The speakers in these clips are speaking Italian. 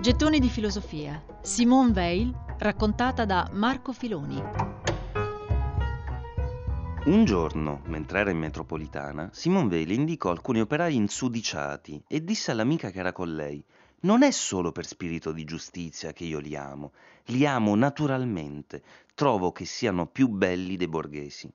Gettoni di filosofia. Simone Weil, raccontata da Marco Filoni. Un giorno, mentre era in metropolitana, Simone Weil indicò alcuni operai insudiciati e disse all'amica che era con lei: Non è solo per spirito di giustizia che io li amo, li amo naturalmente, trovo che siano più belli dei borghesi.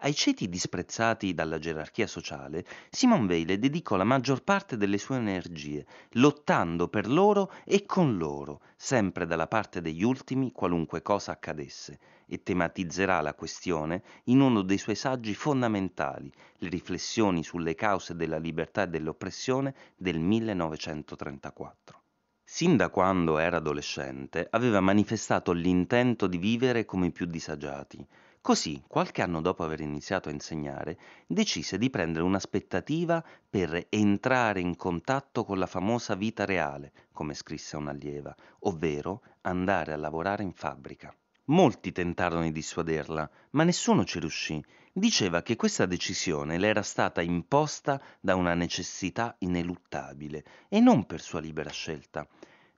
Ai ceti disprezzati dalla gerarchia sociale, Simone Weil dedicò la maggior parte delle sue energie, lottando per loro e con loro, sempre dalla parte degli ultimi, qualunque cosa accadesse, e tematizzerà la questione in uno dei suoi saggi fondamentali, Le riflessioni sulle cause della libertà e dell'oppressione del 1934. Sin da quando era adolescente aveva manifestato l'intento di vivere come i più disagiati, Così, qualche anno dopo aver iniziato a insegnare, decise di prendere un'aspettativa per entrare in contatto con la famosa vita reale, come scrisse un'allieva, ovvero andare a lavorare in fabbrica. Molti tentarono di dissuaderla, ma nessuno ci riuscì. Diceva che questa decisione le era stata imposta da una necessità ineluttabile e non per sua libera scelta.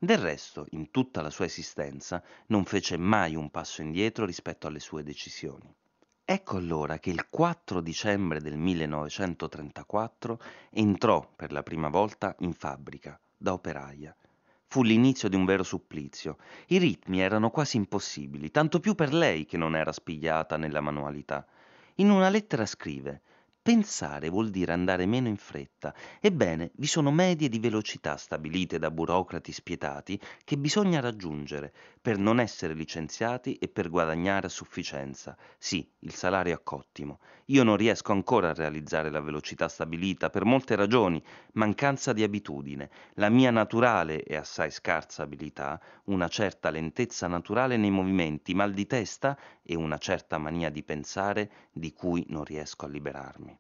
Del resto, in tutta la sua esistenza, non fece mai un passo indietro rispetto alle sue decisioni. Ecco allora che il 4 dicembre del 1934 entrò per la prima volta in fabbrica, da operaia. Fu l'inizio di un vero supplizio. I ritmi erano quasi impossibili, tanto più per lei che non era spigliata nella manualità. In una lettera scrive Pensare vuol dire andare meno in fretta. Ebbene, vi sono medie di velocità stabilite da burocrati spietati che bisogna raggiungere per non essere licenziati e per guadagnare a sufficienza. Sì, il salario è cottimo. Io non riesco ancora a realizzare la velocità stabilita per molte ragioni, mancanza di abitudine, la mia naturale e assai scarsa abilità, una certa lentezza naturale nei movimenti, mal di testa e una certa mania di pensare di cui non riesco a liberarmi.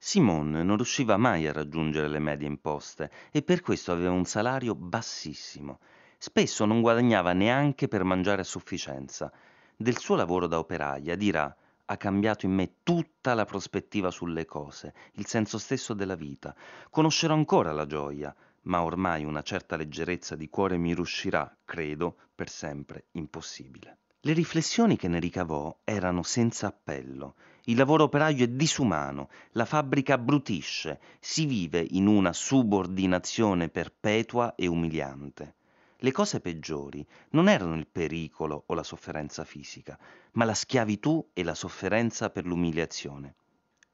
Simone non riusciva mai a raggiungere le medie imposte e per questo aveva un salario bassissimo. Spesso non guadagnava neanche per mangiare a sufficienza. Del suo lavoro da operaia dirà ha cambiato in me tutta la prospettiva sulle cose, il senso stesso della vita. Conoscerò ancora la gioia, ma ormai una certa leggerezza di cuore mi riuscirà, credo, per sempre impossibile. Le riflessioni che ne ricavò erano senza appello. Il lavoro operaio è disumano, la fabbrica abbrutisce, si vive in una subordinazione perpetua e umiliante. Le cose peggiori non erano il pericolo o la sofferenza fisica, ma la schiavitù e la sofferenza per l'umiliazione,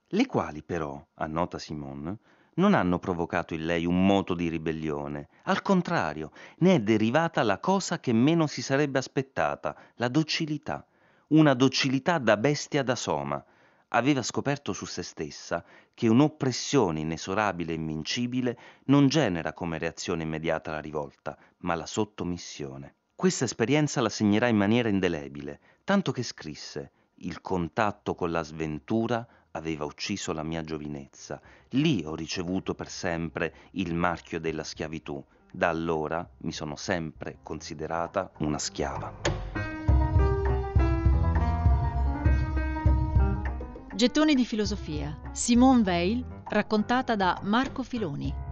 le quali però, annota Simone, non hanno provocato in lei un moto di ribellione, al contrario, ne è derivata la cosa che meno si sarebbe aspettata, la docilità, una docilità da bestia da soma. Aveva scoperto su se stessa che un'oppressione inesorabile e invincibile non genera come reazione immediata la rivolta, ma la sottomissione. Questa esperienza la segnerà in maniera indelebile, tanto che scrisse il contatto con la sventura aveva ucciso la mia giovinezza. Lì ho ricevuto per sempre il marchio della schiavitù. Da allora mi sono sempre considerata una schiava. Gettoni di filosofia. Simone Weil, raccontata da Marco Filoni.